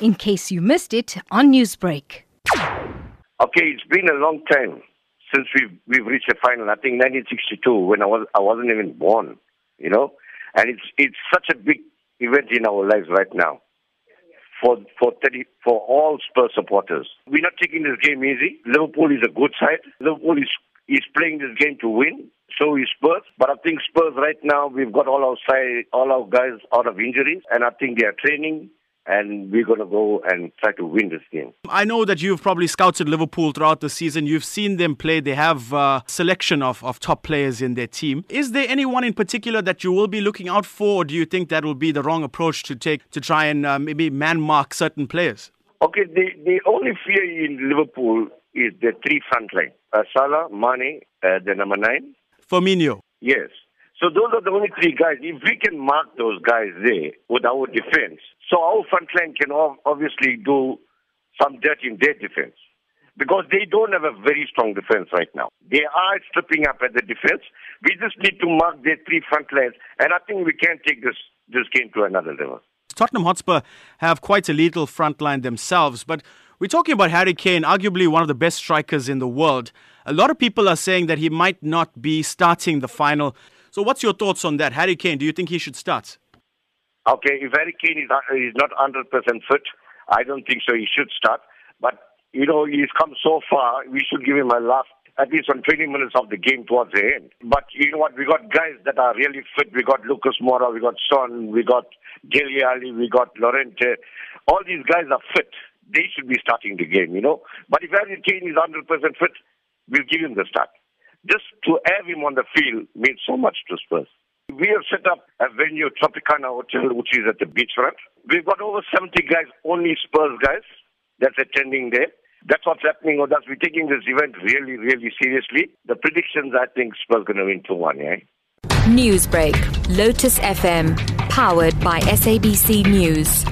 in case you missed it on Newsbreak. Okay, it's been a long time since we've we've reached a final. I think 1962 when I was I wasn't even born, you know, and it's it's such a big event in our lives right now. For for 30, for all Spurs supporters, we're not taking this game easy. Liverpool is a good side. Liverpool is is playing this game to win. So is Spurs. But I think Spurs right now we've got all our side, all our guys out of injuries, and I think they are training and we're going to go and try to win this game. I know that you've probably scouted Liverpool throughout the season. You've seen them play. They have a selection of, of top players in their team. Is there anyone in particular that you will be looking out for, or do you think that will be the wrong approach to take to try and uh, maybe man mark certain players? Okay, the, the only fear in Liverpool is the three front line. Uh, Salah, Mane, uh, the number nine. Firmino. Yes. So those are the only three guys. If we can mark those guys there with our defense, so our front line can obviously do some dirt in their defense. Because they don't have a very strong defense right now. They are stripping up at the defense. We just need to mark their three front lines, and I think we can take this, this game to another level. Tottenham Hotspur have quite a lethal front line themselves, but we're talking about Harry Kane, arguably one of the best strikers in the world. A lot of people are saying that he might not be starting the final. So, what's your thoughts on that? Harry Kane, do you think he should start? Okay, if Harry Kane is, is not 100% fit, I don't think so. He should start. But, you know, he's come so far, we should give him a last, at least on 20 minutes of the game towards the end. But you know what? We got guys that are really fit. We got Lucas Moura, we got Son, we got Dele Alli, we got Llorente. All these guys are fit. They should be starting the game, you know. But if Harry Kane is 100% fit, we'll give him the start. Just to have him on the field means so much to Spurs. We have set up a venue, Tropicana Hotel, which is at the beachfront. We've got over 70 guys, only Spurs guys, that's attending there. That's what's happening with us. We're taking this event really, really seriously. The predictions, I think Spurs going to win 2 1, yeah? Newsbreak, Lotus FM, powered by SABC News.